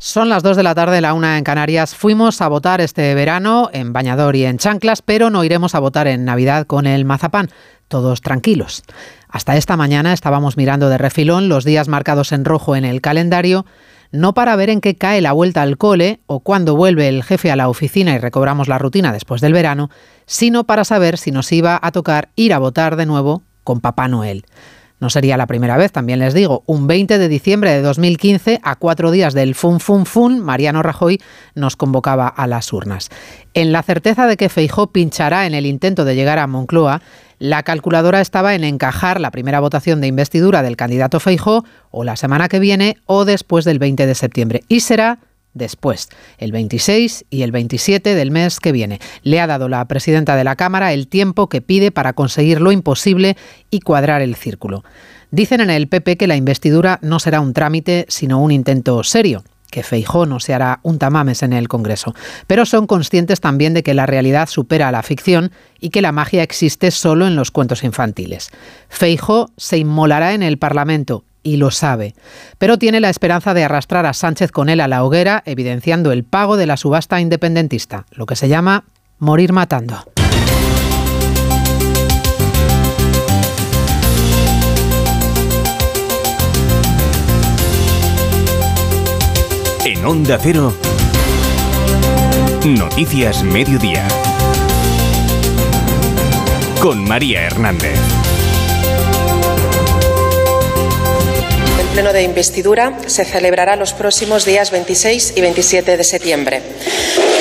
Son las 2 de la tarde, la una en Canarias. Fuimos a votar este verano en bañador y en chanclas, pero no iremos a votar en Navidad con el mazapán. Todos tranquilos. Hasta esta mañana estábamos mirando de refilón los días marcados en rojo en el calendario, no para ver en qué cae la vuelta al cole o cuándo vuelve el jefe a la oficina y recobramos la rutina después del verano, sino para saber si nos iba a tocar ir a votar de nuevo con Papá Noel. No sería la primera vez, también les digo. Un 20 de diciembre de 2015, a cuatro días del Fun Fun Fun, Mariano Rajoy nos convocaba a las urnas. En la certeza de que Feijó pinchará en el intento de llegar a Moncloa, la calculadora estaba en encajar la primera votación de investidura del candidato Feijó o la semana que viene o después del 20 de septiembre. Y será después, el 26 y el 27 del mes que viene. Le ha dado la presidenta de la Cámara el tiempo que pide para conseguir lo imposible y cuadrar el círculo. Dicen en el PP que la investidura no será un trámite, sino un intento serio que Feijó no se hará un tamames en el Congreso, pero son conscientes también de que la realidad supera a la ficción y que la magia existe solo en los cuentos infantiles. Feijó se inmolará en el Parlamento y lo sabe, pero tiene la esperanza de arrastrar a Sánchez con él a la hoguera, evidenciando el pago de la subasta independentista, lo que se llama morir matando. En Onda Cero, Noticias Mediodía, con María Hernández. Pleno de investidura se celebrará los próximos días 26 y 27 de septiembre.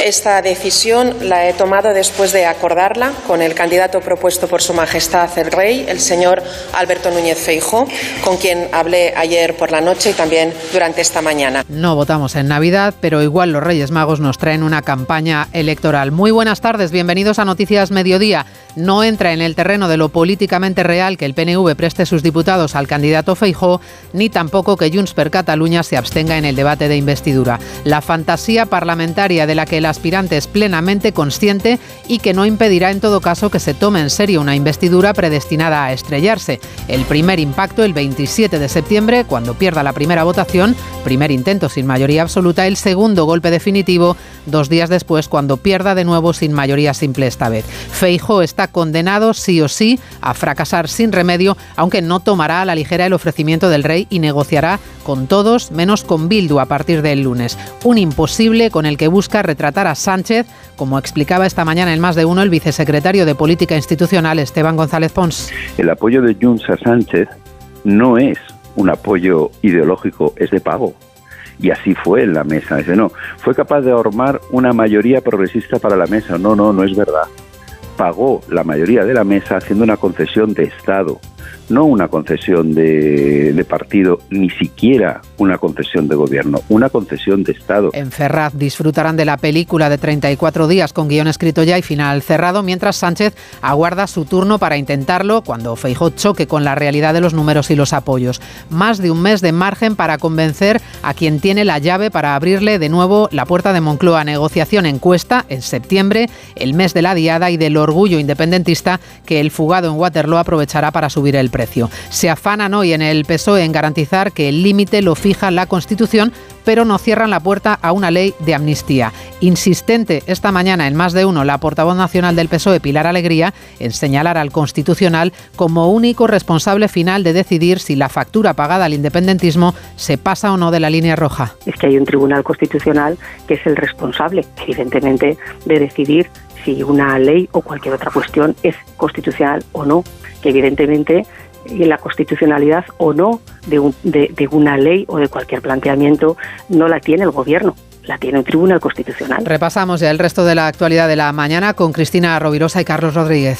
Esta decisión la he tomado después de acordarla con el candidato propuesto por Su Majestad el Rey, el señor Alberto Núñez Feijo, con quien hablé ayer por la noche y también durante esta mañana. No votamos en Navidad, pero igual los Reyes Magos nos traen una campaña electoral. Muy buenas tardes, bienvenidos a Noticias Mediodía. No entra en el terreno de lo políticamente real que el PNV preste sus diputados al candidato Feijó, ni tampoco que Junts per Cataluña se abstenga en el debate de investidura. La fantasía parlamentaria de la que el es plenamente consciente y que no impedirá en todo caso que se tome en serio una investidura predestinada a estrellarse. El primer impacto el 27 de septiembre, cuando pierda la primera votación, primer intento sin mayoría absoluta, el segundo golpe definitivo dos días después, cuando pierda de nuevo sin mayoría simple esta vez. Feijo está condenado sí o sí a fracasar sin remedio, aunque no tomará a la ligera el ofrecimiento del rey y negociará con todos menos con Bildu a partir del lunes. Un imposible con el que busca retratar Sánchez, como explicaba esta mañana en más de uno el vicesecretario de Política Institucional Esteban González Pons. El apoyo de Junts a Sánchez no es un apoyo ideológico, es de pago y así fue en la mesa. Dice, no, fue capaz de armar una mayoría progresista para la mesa. No, no, no es verdad. Pagó la mayoría de la mesa haciendo una concesión de Estado no una concesión de, partido, ni siquiera una concesión de gobierno, una concesión de Estado. En Ferraz disfrutarán de la película de 34 días con guion escrito ya y final cerrado, mientras Sánchez aguarda su turno para intentarlo cuando Feijó choque con la realidad de los números y los apoyos. Más de un mes de margen para convencer a quien tiene la llave para abrirle de nuevo la puerta de Moncloa. Negociación encuesta en septiembre, el mes de la diada y del orgullo independentista que el fugado en Waterloo aprovechará para subir el precio. Se afanan hoy en el PSOE en garantizar que el límite lo fija la Constitución, pero no cierran la puerta a una ley de amnistía. Insistente esta mañana en más de uno la portavoz nacional del PSOE, Pilar Alegría, en señalar al Constitucional como único responsable final de decidir si la factura pagada al independentismo se pasa o no de la línea roja. Es que hay un Tribunal Constitucional que es el responsable, evidentemente, de decidir si una ley o cualquier otra cuestión es constitucional o no, que evidentemente la constitucionalidad o no de, de, una ley o de cualquier planteamiento no la tiene el gobierno, la tiene un tribunal constitucional. Repasamos ya el resto de la actualidad de la mañana con Cristina Rovirosa y Carlos Rodríguez.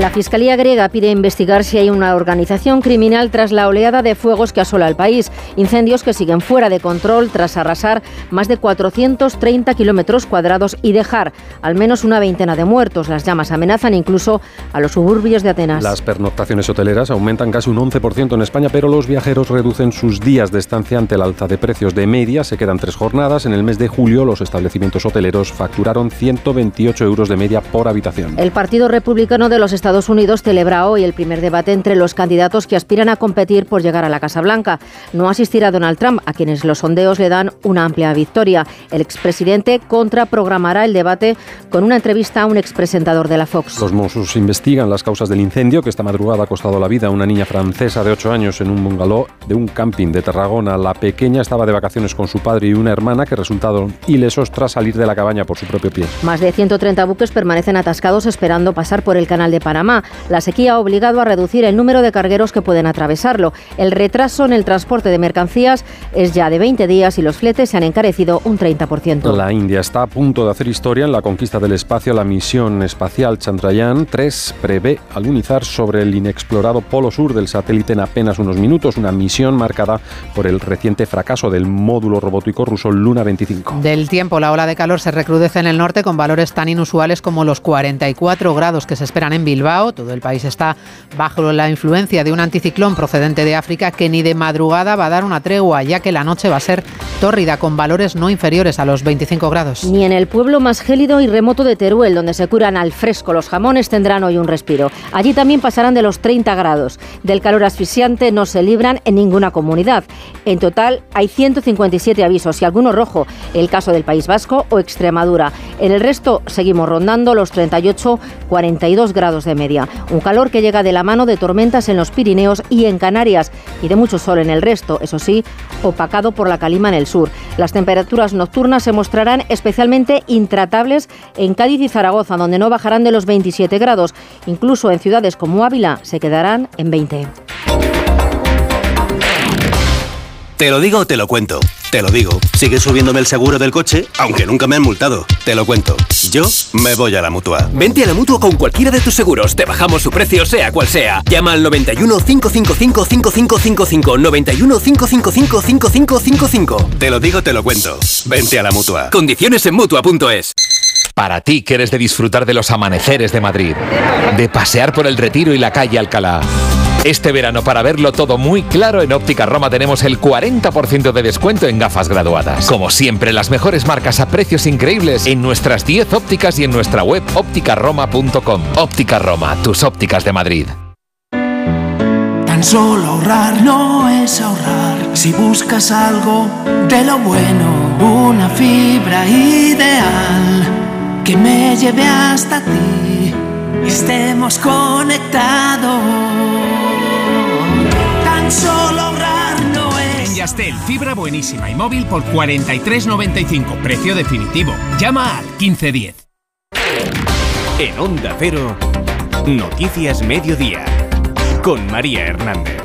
La Fiscalía griega pide investigar si hay una organización criminal tras la oleada de fuegos que asola el país. Incendios que siguen fuera de control tras arrasar más de 430 kilómetros cuadrados y dejar al menos una veintena de muertos. Las llamas amenazan incluso a los suburbios de Atenas. Las pernoctaciones hoteleras aumentan casi un 11% en España, pero los viajeros reducen sus días de estancia ante el alza de precios. De media se quedan tres jornadas. En el mes de julio los establecimientos hoteleros facturaron 128 euros de media por habitación. El Partido Republicano de los Estados Unidos celebra hoy el primer debate entre los candidatos que aspiran a competir por llegar a la Casa Blanca. No asistirá Donald Trump, a quienes los sondeos le dan una amplia victoria. El expresidente contraprogramará el debate con una entrevista a un expresentador de la Fox. Los Mossos investigan las causas del incendio que esta madrugada ha costado la vida a una niña francesa de 8 años en un bungalow de un camping de Tarragona. La pequeña estaba de vacaciones con su padre y una hermana que resultaron ilesos tras salir de la cabaña por su propio pie. Más de 130 buques permanecen atascados esperando pasar por el canal de Panamá. La sequía ha obligado a reducir el número de cargueros que pueden atravesarlo. El retraso en el transporte de mercancías es ya de 20 días y los fletes se han encarecido un 30%. La India está a punto de hacer historia en la conquista del espacio. La misión espacial Chandrayaan 3 prevé alunizar sobre el inexplorado polo sur del satélite en apenas unos minutos, una misión marcada por el reciente fracaso del módulo robótico ruso Luna 25. Del tiempo, la ola de calor se recrudece en el norte con valores tan inusuales como los 44 grados que se esperan en Bilbao. Todo el país está bajo la influencia de un anticiclón procedente de África que ni de madrugada va a dar una tregua, ya que la noche va a ser tórrida con valores no inferiores a los 25 grados. Ni en el pueblo más gélido y remoto de Teruel, donde se curan al fresco los jamones, tendrán hoy un respiro. Allí también pasarán de los 30 grados. Del calor asfixiante no se libran en ninguna comunidad. En total hay 157 avisos y alguno rojo, el caso del País Vasco o Extremadura. En el resto seguimos rondando los 38-42 grados de media. Un calor que llega de la mano de tormentas en los Pirineos y en Canarias y de mucho sol en el resto, eso sí, opacado por la calima en el sur. Las temperaturas nocturnas se mostrarán especialmente intratables en Cádiz y Zaragoza, donde no bajarán de los 27 grados. Incluso en ciudades como Ávila se quedarán en 20. Te lo digo te lo cuento. Te lo digo. Sigue subiéndome el seguro del coche, aunque nunca me han multado. Te lo cuento. Yo me voy a la mutua. Vente a la mutua con cualquiera de tus seguros. Te bajamos su precio, sea cual sea. Llama al 91 555 5555. 91 555 5555. Te lo digo, te lo cuento. Vente a la mutua. Condiciones en mutua.es. Para ti que eres de disfrutar de los amaneceres de Madrid, de pasear por el Retiro y la calle Alcalá. Este verano, para verlo todo muy claro, en Óptica Roma tenemos el 40% de descuento en gafas graduadas. Como siempre, las mejores marcas a precios increíbles en nuestras 10 ópticas y en nuestra web ópticaroma.com. Óptica Roma, tus ópticas de Madrid. Tan solo ahorrar no es ahorrar. Si buscas algo de lo bueno, una fibra ideal que me lleve hasta ti. Estemos conectados. Tan solo ahorrar no es. En Yastel, fibra buenísima y móvil por 43.95, precio definitivo. Llama al 1510. En Onda Cero, Noticias Mediodía, con María Hernández.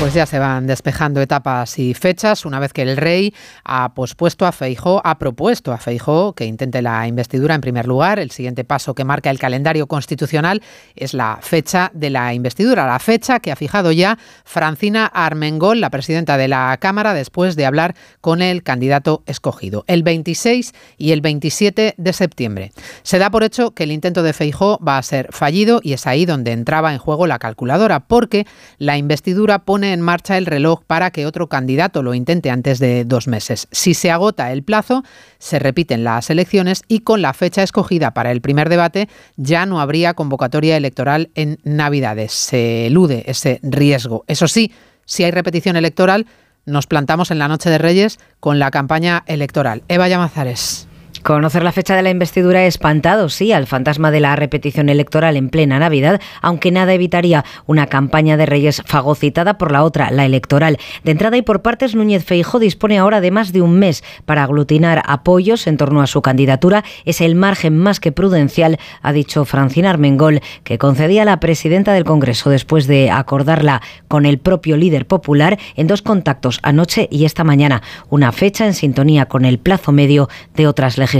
Pues ya se van despejando etapas y fechas una vez que el rey ha pospuesto a Feijó, ha propuesto a Feijó que intente la investidura en primer lugar. El siguiente paso que marca el calendario constitucional es la fecha de la investidura, la fecha que ha fijado ya Francina Armengol, la presidenta de la Cámara, después de hablar con el candidato escogido, el 26 y el 27 de septiembre. Se da por hecho que el intento de Feijó va a ser fallido y es ahí donde entraba en juego la calculadora, porque la investidura pone en marcha el reloj para que otro candidato lo intente antes de dos meses. Si se agota el plazo, se repiten las elecciones y con la fecha escogida para el primer debate ya no habría convocatoria electoral en Navidades. Se elude ese riesgo. Eso sí, si hay repetición electoral, nos plantamos en la noche de Reyes con la campaña electoral. Eva Llamazares. Conocer la fecha de la investidura espantado, sí, al fantasma de la repetición electoral en plena Navidad, aunque nada evitaría una campaña de Reyes fagocitada por la otra, la electoral. De entrada y por partes, Núñez Feijóo dispone ahora de más de un mes para aglutinar apoyos en torno a su candidatura. Es el margen más que prudencial, ha dicho Francina Armengol, que concedía la presidenta del Congreso después de acordarla con el propio líder popular en dos contactos anoche y esta mañana. Una fecha en sintonía con el plazo medio de otras legislaturas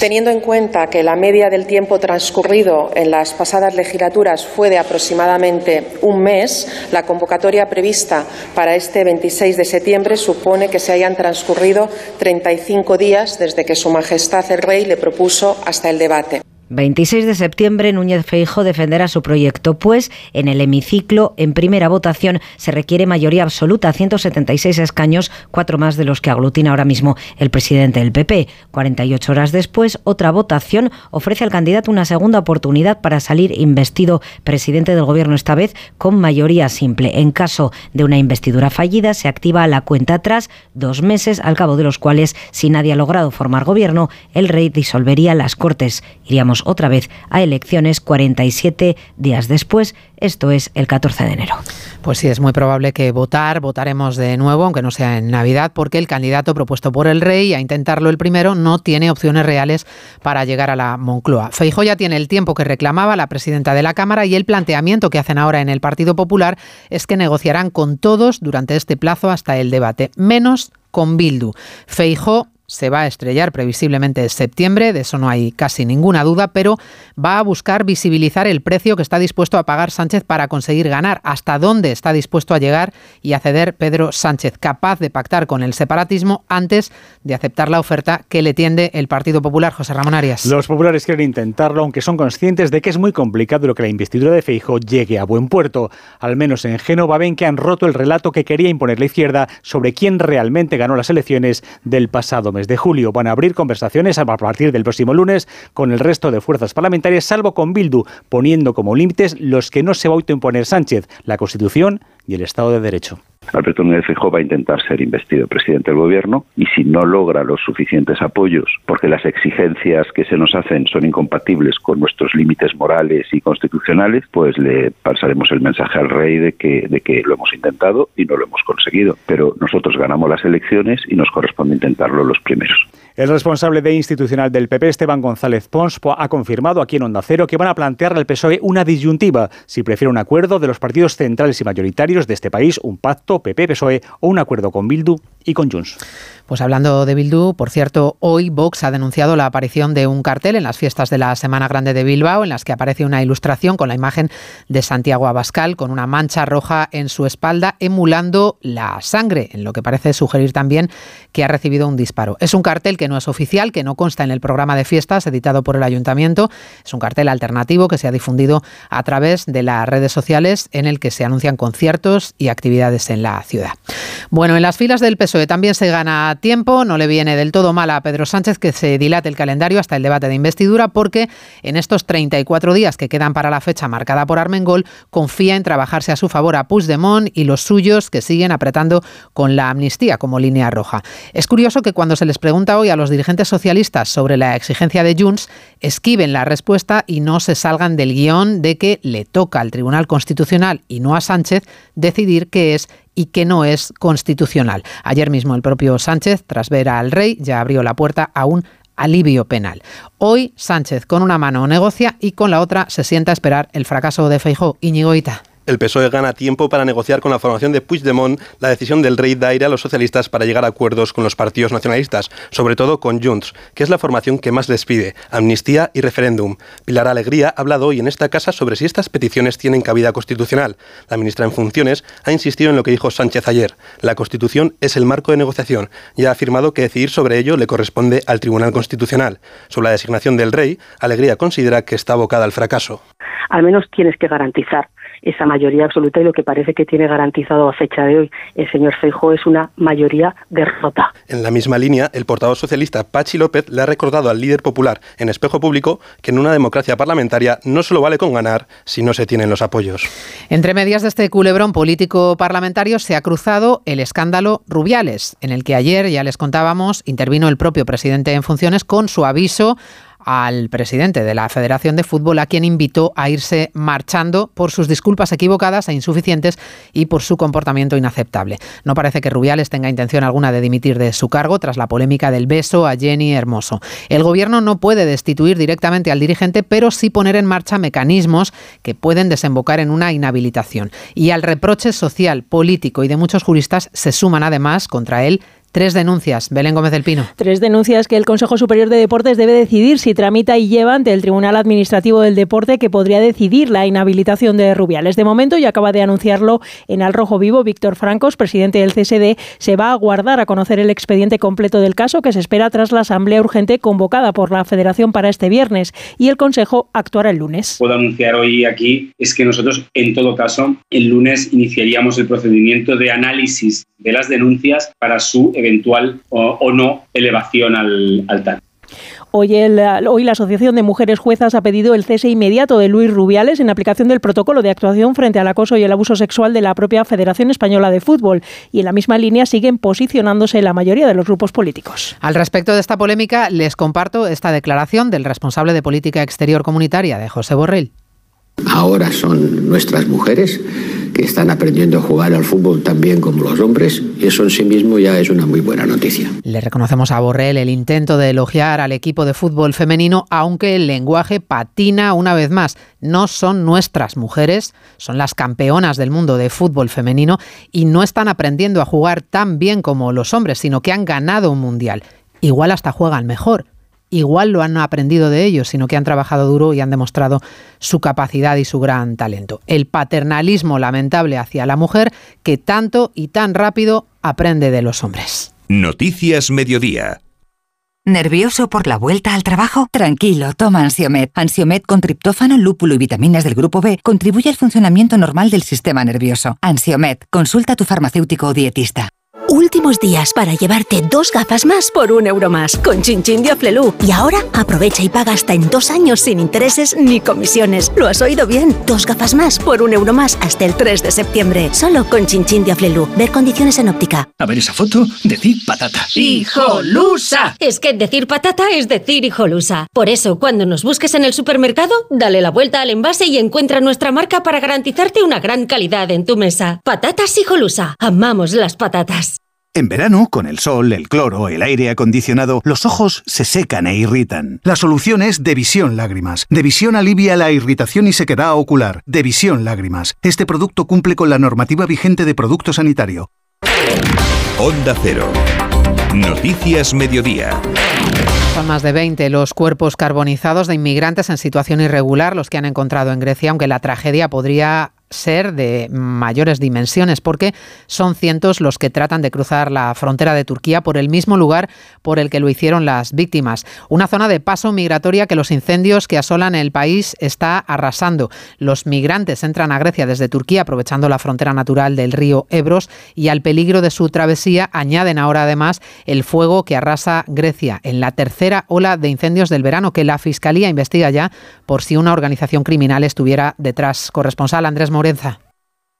Teniendo en cuenta que la media del tiempo transcurrido en las pasadas legislaturas fue de aproximadamente un mes, la convocatoria prevista para este 26 de septiembre supone que se hayan transcurrido 35 días desde que Su Majestad el Rey le propuso hasta el debate. 26 de septiembre, Núñez Feijo defenderá su proyecto, pues en el hemiciclo, en primera votación, se requiere mayoría absoluta, 176 escaños, cuatro más de los que aglutina ahora mismo el presidente del PP. 48 horas después, otra votación ofrece al candidato una segunda oportunidad para salir investido presidente del gobierno, esta vez con mayoría simple. En caso de una investidura fallida, se activa la cuenta atrás, dos meses, al cabo de los cuales, si nadie ha logrado formar gobierno, el rey disolvería las Cortes. Iríamos otra vez a elecciones 47 días después, esto es el 14 de enero. Pues sí, es muy probable que votar, votaremos de nuevo, aunque no sea en Navidad, porque el candidato propuesto por el rey, a intentarlo el primero, no tiene opciones reales para llegar a la Moncloa. Feijóo ya tiene el tiempo que reclamaba la presidenta de la Cámara y el planteamiento que hacen ahora en el Partido Popular es que negociarán con todos durante este plazo hasta el debate, menos con Bildu. Feijóo se va a estrellar previsiblemente en septiembre, de eso no hay casi ninguna duda, pero va a buscar visibilizar el precio que está dispuesto a pagar Sánchez para conseguir ganar, hasta dónde está dispuesto a llegar y acceder Pedro Sánchez, capaz de pactar con el separatismo antes de aceptar la oferta que le tiende el Partido Popular. José Ramón Arias. Los populares quieren intentarlo, aunque son conscientes de que es muy complicado que la investidura de Feijo llegue a buen puerto. Al menos en Génova ven que han roto el relato que quería imponer la izquierda sobre quién realmente ganó las elecciones del pasado mes de julio. Van a abrir conversaciones a partir del próximo lunes con el resto de fuerzas parlamentarias, salvo con Bildu, poniendo como límites los que no se va a autoimponer Sánchez, la Constitución y el Estado de Derecho. Alberto Núñez Feijóo va a intentar ser investido presidente del gobierno y si no logra los suficientes apoyos, porque las exigencias que se nos hacen son incompatibles con nuestros límites morales y constitucionales, pues le pasaremos el mensaje al rey de que, de que lo hemos intentado y no lo hemos conseguido. Pero nosotros ganamos las elecciones y nos corresponde intentarlo los primeros. El responsable de institucional del PP, Esteban González Pons, ha confirmado aquí en Onda Cero que van a plantear al PSOE una disyuntiva, si prefiere un acuerdo de los partidos centrales y mayoritarios de este país, un pacto PP-PSOE o un acuerdo con Bildu y con Junts. Pues hablando de Bildu, por cierto, hoy Vox ha denunciado la aparición de un cartel en las fiestas de la Semana Grande de Bilbao, en las que aparece una ilustración con la imagen de Santiago Abascal con una mancha roja en su espalda, emulando la sangre, en lo que parece sugerir también que ha recibido un disparo. Es un cartel que no es oficial, que no consta en el programa de fiestas editado por el ayuntamiento. Es un cartel alternativo que se ha difundido a través de las redes sociales en el que se anuncian conciertos y actividades en la ciudad. Bueno, en las filas del PSOE también se gana tiempo. No le viene del todo mal a Pedro Sánchez que se dilate el calendario hasta el debate de investidura porque en estos 34 días que quedan para la fecha marcada por Armengol confía en trabajarse a su favor a Puigdemont y los suyos que siguen apretando con la amnistía como línea roja. Es curioso que cuando se les pregunta hoy a los dirigentes socialistas sobre la exigencia de Junts, esquiven la respuesta y no se salgan del guion de que le toca al Tribunal Constitucional y no a Sánchez decidir qué es y que no es constitucional. Ayer mismo el propio Sánchez, tras ver al rey, ya abrió la puerta a un alivio penal. Hoy Sánchez con una mano negocia y con la otra se sienta a esperar el fracaso de Feijó. Íñigo el PSOE gana tiempo para negociar con la formación de Puigdemont la decisión del rey de aire a los socialistas para llegar a acuerdos con los partidos nacionalistas, sobre todo con Junts, que es la formación que más les pide, amnistía y referéndum. Pilar Alegría ha hablado hoy en esta casa sobre si estas peticiones tienen cabida constitucional. La ministra en funciones ha insistido en lo que dijo Sánchez ayer. La Constitución es el marco de negociación y ha afirmado que decidir sobre ello le corresponde al Tribunal Constitucional. Sobre la designación del rey, Alegría considera que está abocada al fracaso. Al menos tienes que garantizar esa mayoría absoluta y lo que parece que tiene garantizado a fecha de hoy el señor Feijóo es una mayoría derrota. En la misma línea, el portavoz socialista Pachi López le ha recordado al líder popular en espejo público que en una democracia parlamentaria no solo vale con ganar si no se tienen los apoyos. Entre medias de este culebrón político parlamentario se ha cruzado el escándalo Rubiales, en el que ayer, ya les contábamos, intervino el propio presidente en funciones con su aviso al presidente de la Federación de Fútbol, a quien invitó a irse marchando por sus disculpas equivocadas e insuficientes y por su comportamiento inaceptable. No parece que Rubiales tenga intención alguna de dimitir de su cargo tras la polémica del beso a Jenny Hermoso. El gobierno no puede destituir directamente al dirigente, pero sí poner en marcha mecanismos que pueden desembocar en una inhabilitación. Y al reproche social, político y de muchos juristas se suman además contra él Tres denuncias. Belén Gómez del Pino. Tres denuncias que el Consejo Superior de Deportes debe decidir si tramita y lleva ante el Tribunal Administrativo del Deporte que podría decidir la inhabilitación de Rubiales. De momento, y acaba de anunciarlo en Al Rojo Vivo, Víctor Francos, presidente del CSD, se va a guardar a conocer el expediente completo del caso que se espera tras la asamblea urgente convocada por la Federación para este viernes y el Consejo actuará el lunes. Puedo anunciar hoy aquí es que nosotros, en todo caso, el lunes iniciaríamos el procedimiento de análisis de las denuncias para su eventual o, o no elevación al, al TAN. Hoy, el, hoy, la Asociación de Mujeres Juezas ha pedido el cese inmediato de Luis Rubiales en aplicación del protocolo de actuación frente al acoso y el abuso sexual de la propia Federación Española de Fútbol. Y en la misma línea siguen posicionándose la mayoría de los grupos políticos. Al respecto de esta polémica, les comparto esta declaración del responsable de Política Exterior Comunitaria, de José Borrell. Ahora son nuestras mujeres que están aprendiendo a jugar al fútbol tan bien como los hombres y eso en sí mismo ya es una muy buena noticia. Le reconocemos a Borrell el intento de elogiar al equipo de fútbol femenino, aunque el lenguaje patina una vez más. No son nuestras mujeres, son las campeonas del mundo de fútbol femenino y no están aprendiendo a jugar tan bien como los hombres, sino que han ganado un mundial. Igual hasta juegan mejor igual lo han aprendido de ellos, sino que han trabajado duro y han demostrado su capacidad y su gran talento. El paternalismo lamentable hacia la mujer que tanto y tan rápido aprende de los hombres. Noticias Mediodía. ¿Nervioso por la vuelta al trabajo? Tranquilo, toma Ansiomet. Ansiomet con triptófano, lúpulo y vitaminas del grupo B contribuye al funcionamiento normal del sistema nervioso. Ansiomet, consulta a tu farmacéutico o dietista. Últimos días para llevarte dos gafas más por un euro más con Chinchin de Aflelu. Y ahora aprovecha y paga hasta en dos años sin intereses ni comisiones. ¿Lo has oído bien? Dos gafas más por un euro más hasta el 3 de septiembre. Solo con Chinchin de Aflelu. Ver condiciones en óptica. A ver esa foto, decir patata. ¡Hijolusa! Es que decir patata es decir hijolusa. Por eso, cuando nos busques en el supermercado, dale la vuelta al envase y encuentra nuestra marca para garantizarte una gran calidad en tu mesa. Patatas hijolusa. Amamos las patatas. En verano, con el sol, el cloro, el aire acondicionado, los ojos se secan e irritan. La solución es Devisión Lágrimas. Devisión alivia la irritación y sequedad ocular. Devisión Lágrimas. Este producto cumple con la normativa vigente de producto sanitario. Onda Cero. Noticias Mediodía. Son más de 20 los cuerpos carbonizados de inmigrantes en situación irregular, los que han encontrado en Grecia, aunque la tragedia podría ser de mayores dimensiones, porque son cientos los que tratan de cruzar la frontera de Turquía por el mismo lugar por el que lo hicieron las víctimas. Una zona de paso migratoria que los incendios que asolan el país está arrasando. Los migrantes entran a Grecia desde Turquía aprovechando la frontera natural del río Ebros y al peligro de su travesía añaden ahora además el fuego que arrasa Grecia en la tercera ola de incendios del verano que la Fiscalía investiga ya por si una organización criminal estuviera detrás. Corresponsal Andrés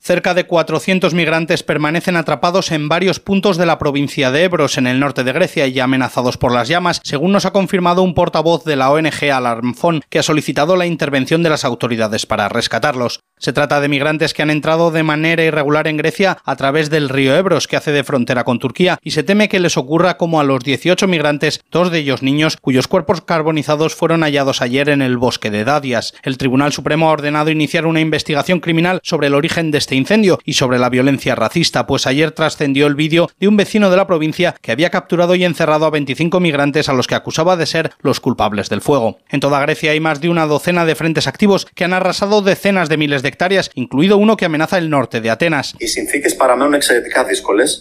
Cerca de 400 migrantes permanecen atrapados en varios puntos de la provincia de Ebros, en el norte de Grecia, y amenazados por las llamas, según nos ha confirmado un portavoz de la ONG Alarmfon, que ha solicitado la intervención de las autoridades para rescatarlos. Se trata de migrantes que han entrado de manera irregular en Grecia a través del río Ebros, que hace de frontera con Turquía, y se teme que les ocurra como a los 18 migrantes, dos de ellos niños, cuyos cuerpos carbonizados fueron hallados ayer en el bosque de Dadias. El Tribunal Supremo ha ordenado iniciar una investigación criminal sobre el origen de este incendio y sobre la violencia racista, pues ayer trascendió el vídeo de un vecino de la provincia que había capturado y encerrado a 25 migrantes a los que acusaba de ser los culpables del fuego. En toda Grecia hay más de una docena de frentes activos que han arrasado decenas de miles de hectáreas, incluido uno que amenaza el norte de Atenas.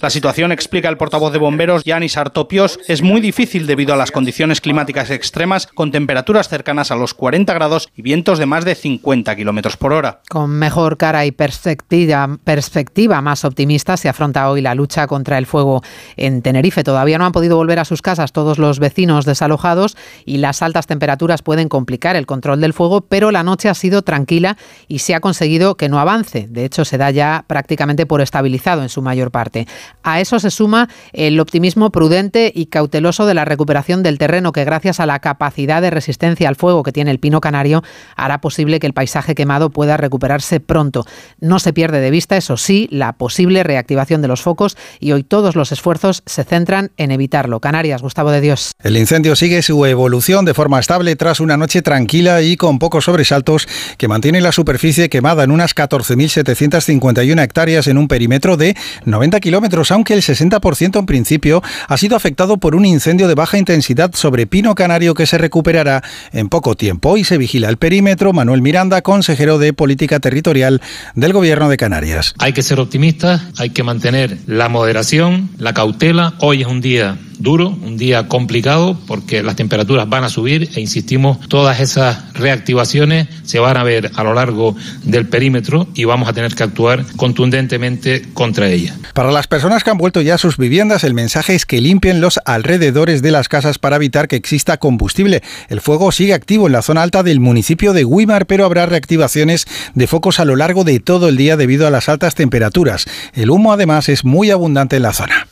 La situación, explica el portavoz de bomberos Yanis Artopios, es muy difícil debido a las condiciones climáticas extremas con temperaturas cercanas a los 40 grados y vientos de más de 50 kilómetros por hora. Con mejor cara y perspectiva, perspectiva más optimista se afronta hoy la lucha contra el fuego en Tenerife. Todavía no han podido volver a sus casas todos los vecinos desalojados y las altas temperaturas pueden complicar el control del fuego, pero la noche ha sido tranquila y se ha conseguido que no avance. De hecho, se da ya prácticamente por estabilizado en su mayor parte. A eso se suma el optimismo prudente y cauteloso de la recuperación del terreno que gracias a la capacidad de resistencia al fuego que tiene el pino canario hará posible que el paisaje quemado pueda recuperarse pronto. No se pierde de vista, eso sí, la posible reactivación de los focos y hoy todos los esfuerzos se centran en evitarlo. Canarias, Gustavo de Dios. El incendio sigue su evolución de forma estable tras una noche tranquila y con pocos sobresaltos que mantiene la superficie quemada en unas 14.751 hectáreas en un perímetro de 90 kilómetros, aunque el 60% en principio ha sido afectado por un incendio de baja intensidad sobre Pino Canario que se recuperará en poco tiempo. Hoy se vigila el perímetro. Manuel Miranda, consejero de Política Territorial del Gobierno de Canarias. Hay que ser optimistas, hay que mantener la moderación, la cautela. Hoy es un día duro, un día complicado porque las temperaturas van a subir e insistimos, todas esas reactivaciones se van a ver a lo largo del perímetro y vamos a tener que actuar contundentemente contra ellas. Para las personas que han vuelto ya a sus viviendas, el mensaje es que limpien los alrededores de las casas para evitar que exista combustible. El fuego sigue activo en la zona alta del municipio de Guimar, pero habrá reactivaciones de focos a lo largo de todo el día debido a las altas temperaturas. El humo además es muy abundante en la zona.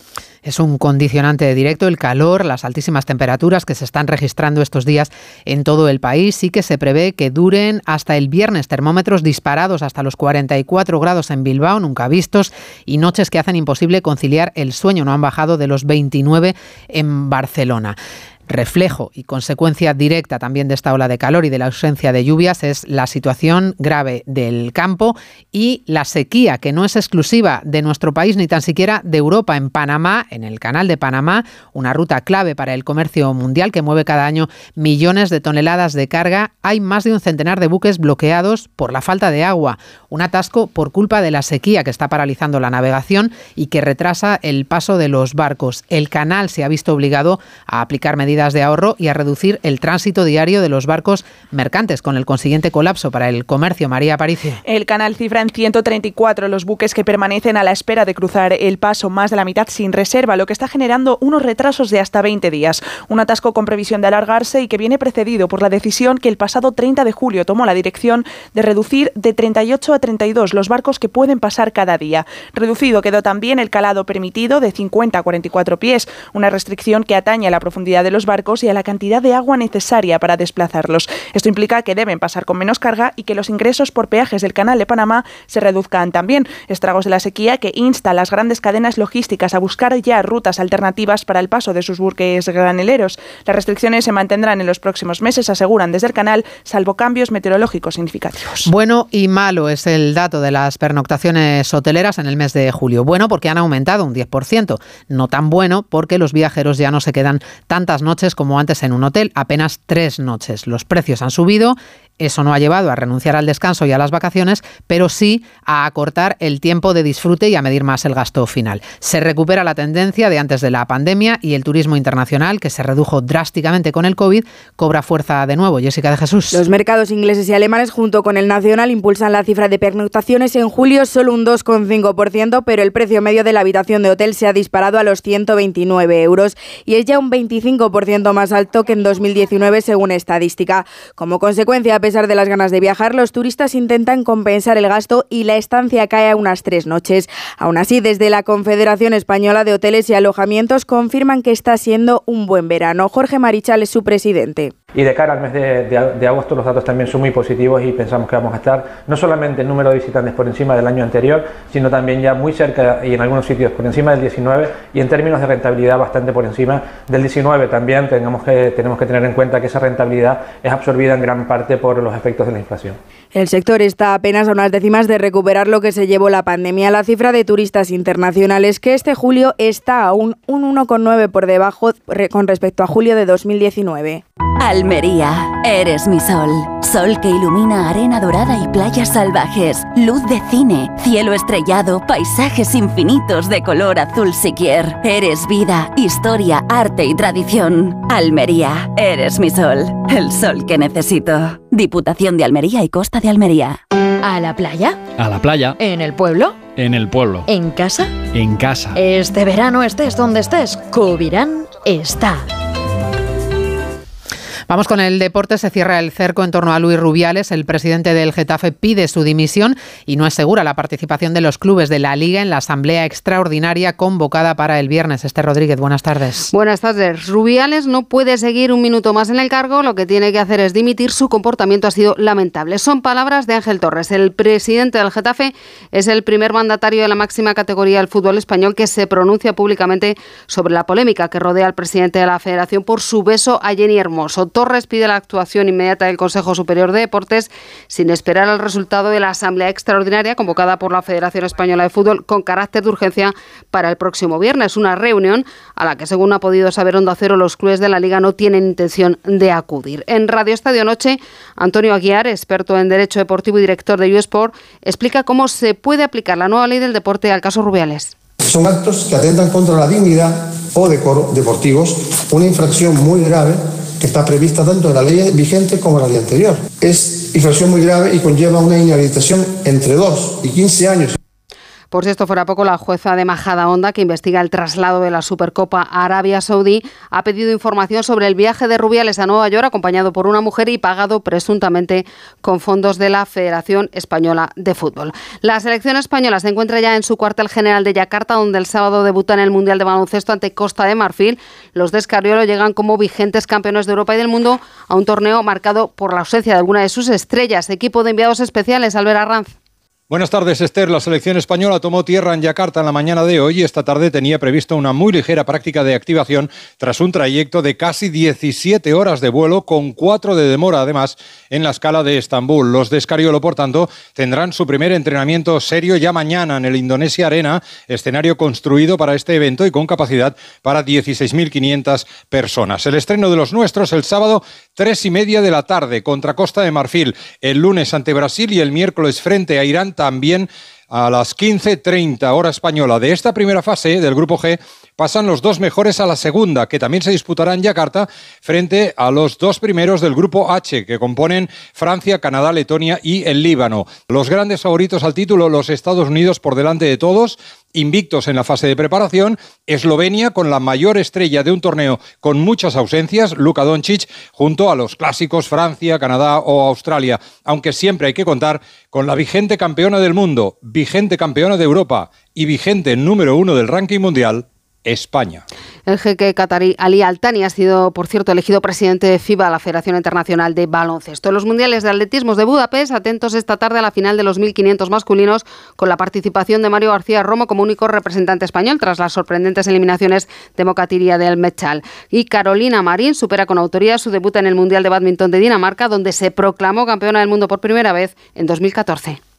Es un condicionante directo el calor, las altísimas temperaturas que se están registrando estos días en todo el país y que se prevé que duren hasta el viernes. Termómetros disparados hasta los 44 grados en Bilbao, nunca vistos, y noches que hacen imposible conciliar el sueño. No han bajado de los 29 en Barcelona. Reflejo y consecuencia directa también de esta ola de calor y de la ausencia de lluvias es la situación grave del campo y la sequía, que no es exclusiva de nuestro país ni tan siquiera de Europa. En Panamá, en el canal de Panamá, una ruta clave para el comercio mundial que mueve cada año millones de toneladas de carga, hay más de un centenar de buques bloqueados por la falta de agua, un atasco por culpa de la sequía que está paralizando la navegación y que retrasa el paso de los barcos. El canal se ha visto obligado a aplicar medidas de ahorro y a reducir el tránsito diario de los barcos mercantes, con el consiguiente colapso para el comercio. María Aparicio. El canal cifra en 134 los buques que permanecen a la espera de cruzar el paso, más de la mitad sin reserva, lo que está generando unos retrasos de hasta 20 días. Un atasco con previsión de alargarse y que viene precedido por la decisión que el pasado 30 de julio tomó la dirección de reducir de 38 a 32 los barcos que pueden pasar cada día. Reducido quedó también el calado permitido de 50 a 44 pies, una restricción que atañe a la profundidad de los barcos y a la cantidad de agua necesaria para desplazarlos. Esto implica que deben pasar con menos carga y que los ingresos por peajes del canal de Panamá se reduzcan también. Estragos de la sequía que insta a las grandes cadenas logísticas a buscar ya rutas alternativas para el paso de sus buques graneleros. Las restricciones se mantendrán en los próximos meses, aseguran desde el canal, salvo cambios meteorológicos significativos. Bueno y malo es el dato de las pernoctaciones hoteleras en el mes de julio. Bueno porque han aumentado un 10%. No tan bueno porque los viajeros ya no se quedan tantas noches como antes en un hotel, apenas tres noches. Los precios han subido eso no ha llevado a renunciar al descanso y a las vacaciones, pero sí a acortar el tiempo de disfrute y a medir más el gasto final. Se recupera la tendencia de antes de la pandemia y el turismo internacional, que se redujo drásticamente con el COVID, cobra fuerza de nuevo. Jessica de Jesús. Los mercados ingleses y alemanes, junto con el nacional, impulsan la cifra de pernoctaciones en julio solo un 2,5%, pero el precio medio de la habitación de hotel se ha disparado a los 129 euros y es ya un 25% más alto que en 2019, según estadística. Como consecuencia, pesar de las ganas de viajar, los turistas intentan compensar el gasto y la estancia cae a unas tres noches. Aún así, desde la Confederación Española de Hoteles y Alojamientos confirman que está siendo un buen verano. Jorge Marichal es su presidente. Y de cara al mes de, agosto los datos también son muy positivos y pensamos que vamos a estar no solamente en número de visitantes por encima del año anterior, sino también ya muy cerca y en algunos sitios por encima del 19 y en términos de rentabilidad bastante por encima del 19 también tenemos que, tenemos que tener en cuenta que esa rentabilidad es absorbida en gran parte por los efectos de la inflación. El sector está apenas a unas décimas de recuperar lo que se llevó la pandemia. La cifra de turistas internacionales que este julio está aún un 1,9 por debajo con respecto a julio de 2019. Almería, eres mi sol. Sol que ilumina arena dorada y playas salvajes. Luz de cine, cielo estrellado, paisajes infinitos de color azul siquier. Eres vida, historia, arte y tradición. Almería, eres mi sol. El sol que necesito. Diputación de Almería y Costa de Almería. ¿A la playa? A la playa. ¿En el pueblo? En el pueblo. ¿En casa? En casa. Este verano estés donde estés, Covirán está. Vamos con el deporte. Se cierra el cerco en torno a Luis Rubiales. El presidente del Getafe pide su dimisión y no es segura la participación de los clubes de la Liga en la asamblea extraordinaria convocada para el viernes. Esther Rodríguez, buenas tardes. Buenas tardes. Rubiales no puede seguir un minuto más en el cargo. Lo que tiene que hacer es dimitir. Su comportamiento ha sido lamentable. Son palabras de Ángel Torres. El presidente del Getafe es el primer mandatario de la máxima categoría del fútbol español que se pronuncia públicamente sobre la polémica que rodea al presidente de la federación por su beso a Jenny Hermoso. Torres pide la actuación inmediata del Consejo Superior de Deportes sin esperar el resultado de la Asamblea Extraordinaria convocada por la Federación Española de Fútbol con carácter de urgencia para el próximo viernes. Una reunión a la que, según ha podido saber Onda Cero, los clubes de la Liga no tienen intención de acudir. En Radio Estadio Noche, Antonio Aguiar, experto en Derecho Deportivo y director de USport, explica cómo se puede aplicar la nueva ley del deporte al caso Rubiales. Son actos que atentan contra la dignidad o decoro deportivos, una infracción muy grave que está prevista tanto en la ley vigente como en la ley anterior. Es infracción muy grave y conlleva una inhabilitación entre 2 y 15 años. Por si esto fuera poco, la jueza de Majada Honda, que investiga el traslado de la Supercopa a Arabia Saudí, ha pedido información sobre el viaje de Rubiales a Nueva York, acompañado por una mujer y pagado presuntamente con fondos de la Federación Española de Fútbol. La selección española se encuentra ya en su cuartel general de Yakarta, donde el sábado debuta en el Mundial de Baloncesto ante Costa de Marfil. Los de Escariolo llegan como vigentes campeones de Europa y del mundo a un torneo marcado por la ausencia de alguna de sus estrellas. Equipo de enviados especiales, Albert Arranz. Buenas tardes, Esther. La selección española tomó tierra en Yakarta en la mañana de hoy y esta tarde tenía previsto una muy ligera práctica de activación tras un trayecto de casi 17 horas de vuelo con cuatro de demora, además, en la escala de Estambul. Los de Escariolo, por tanto, tendrán su primer entrenamiento serio ya mañana en el Indonesia Arena, escenario construido para este evento y con capacidad para 16.500 personas. El estreno de los nuestros el sábado, tres y media de la tarde, contra Costa de Marfil, el lunes ante Brasil y el miércoles frente a Irán también a las 15.30 hora española. De esta primera fase del Grupo G pasan los dos mejores a la segunda, que también se disputará en Yakarta frente a los dos primeros del Grupo H, que componen Francia, Canadá, Letonia y el Líbano. Los grandes favoritos al título, los Estados Unidos por delante de todos, invictos en la fase de preparación, Eslovenia con la mayor estrella de un torneo con muchas ausencias, Luka Doncic, junto a los clásicos Francia, Canadá o Australia, aunque siempre hay que contar con la vigente campeona del mundo, vigente campeona de Europa y vigente número uno del ranking mundial, España. El jeque catarí Ali Altani ha sido, por cierto, elegido presidente de FIBA, la Federación Internacional de Baloncesto. Los Mundiales de Atletismo de Budapest, atentos esta tarde a la final de los 1.500 masculinos, con la participación de Mario García Romo como único representante español, tras las sorprendentes eliminaciones de Mocatiria del Mechal. Y Carolina Marín supera con autoría su debut en el Mundial de Badminton de Dinamarca, donde se proclamó campeona del mundo por primera vez en 2014.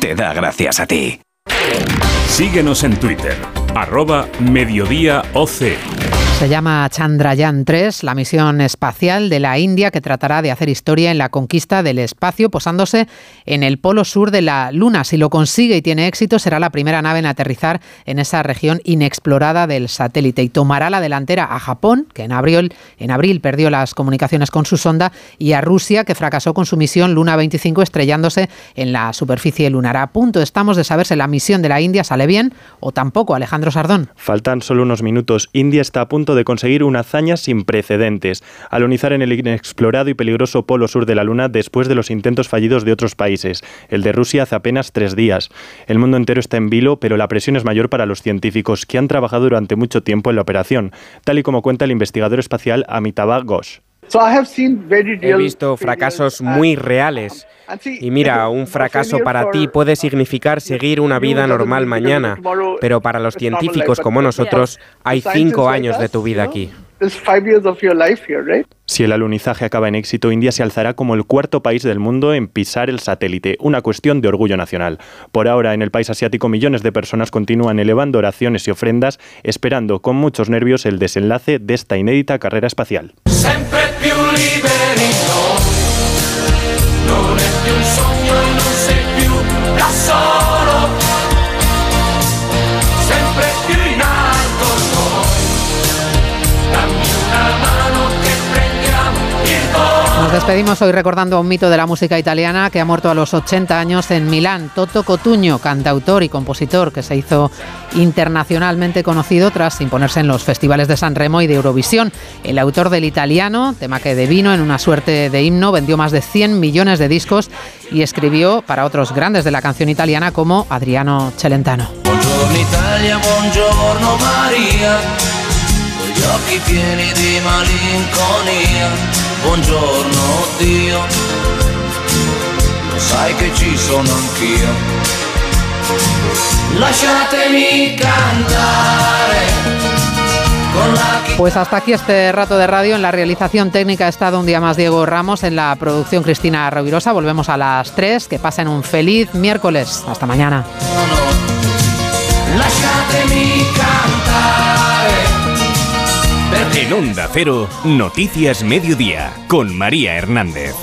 te da gracias a ti. Síguenos en Twitter, arroba Mediodía OC. Se llama Chandrayaan 3, la misión espacial de la India que tratará de hacer historia en la conquista del espacio posándose en el polo sur de la Luna. Si lo consigue y tiene éxito, será la primera nave en aterrizar en esa región inexplorada del satélite y tomará la delantera a Japón, que en abril, en abril perdió las comunicaciones con su sonda, y a Rusia, que fracasó con su misión Luna 25 estrellándose en la superficie lunar. A punto estamos de saber si la misión de la India sale bien o tampoco, Alejandro Sardón. Faltan solo unos minutos. India está a punto de conseguir una hazaña sin precedentes, alunizar en el inexplorado y peligroso polo sur de la Luna después de los intentos fallidos de otros países, el de Rusia hace apenas tres días. El mundo entero está en vilo, pero la presión es mayor para los científicos, que han trabajado durante mucho tiempo en la operación, tal y como cuenta el investigador espacial Amitabh Ghosh. He visto fracasos muy reales. Y mira, un fracaso para ti puede significar seguir una vida normal mañana, pero para los científicos como nosotros hay cinco años de tu vida aquí. Si el alunizaje acaba en éxito, India se alzará como el cuarto país del mundo en pisar el satélite, una cuestión de orgullo nacional. Por ahora, en el país asiático, millones de personas continúan elevando oraciones y ofrendas, esperando con muchos nervios el desenlace de esta inédita carrera espacial. Liberi no. Non è Nos despedimos hoy recordando a un mito de la música italiana que ha muerto a los 80 años en Milán, Toto Cotuño, cantautor y compositor que se hizo internacionalmente conocido tras imponerse en los festivales de San Remo y de Eurovisión. El autor del italiano, tema que devino en una suerte de himno, vendió más de 100 millones de discos y escribió para otros grandes de la canción italiana como Adriano Celentano. Buongiorno Italia, buongiorno Maria, con gli pieni di malinconia. Buongiorno Dio, lo sai che ci sono anch'io. Lasciatemi cantare con la chitarra. Pues hasta aquí este rato de radio. En la realización técnica ha estado un día más Diego Ramos, en la producción Cristina Rovirosa. Volvemos a las 3. Que pasen un feliz miércoles. Hasta mañana. En Onda Cero, Noticias Mediodía, con María Hernández.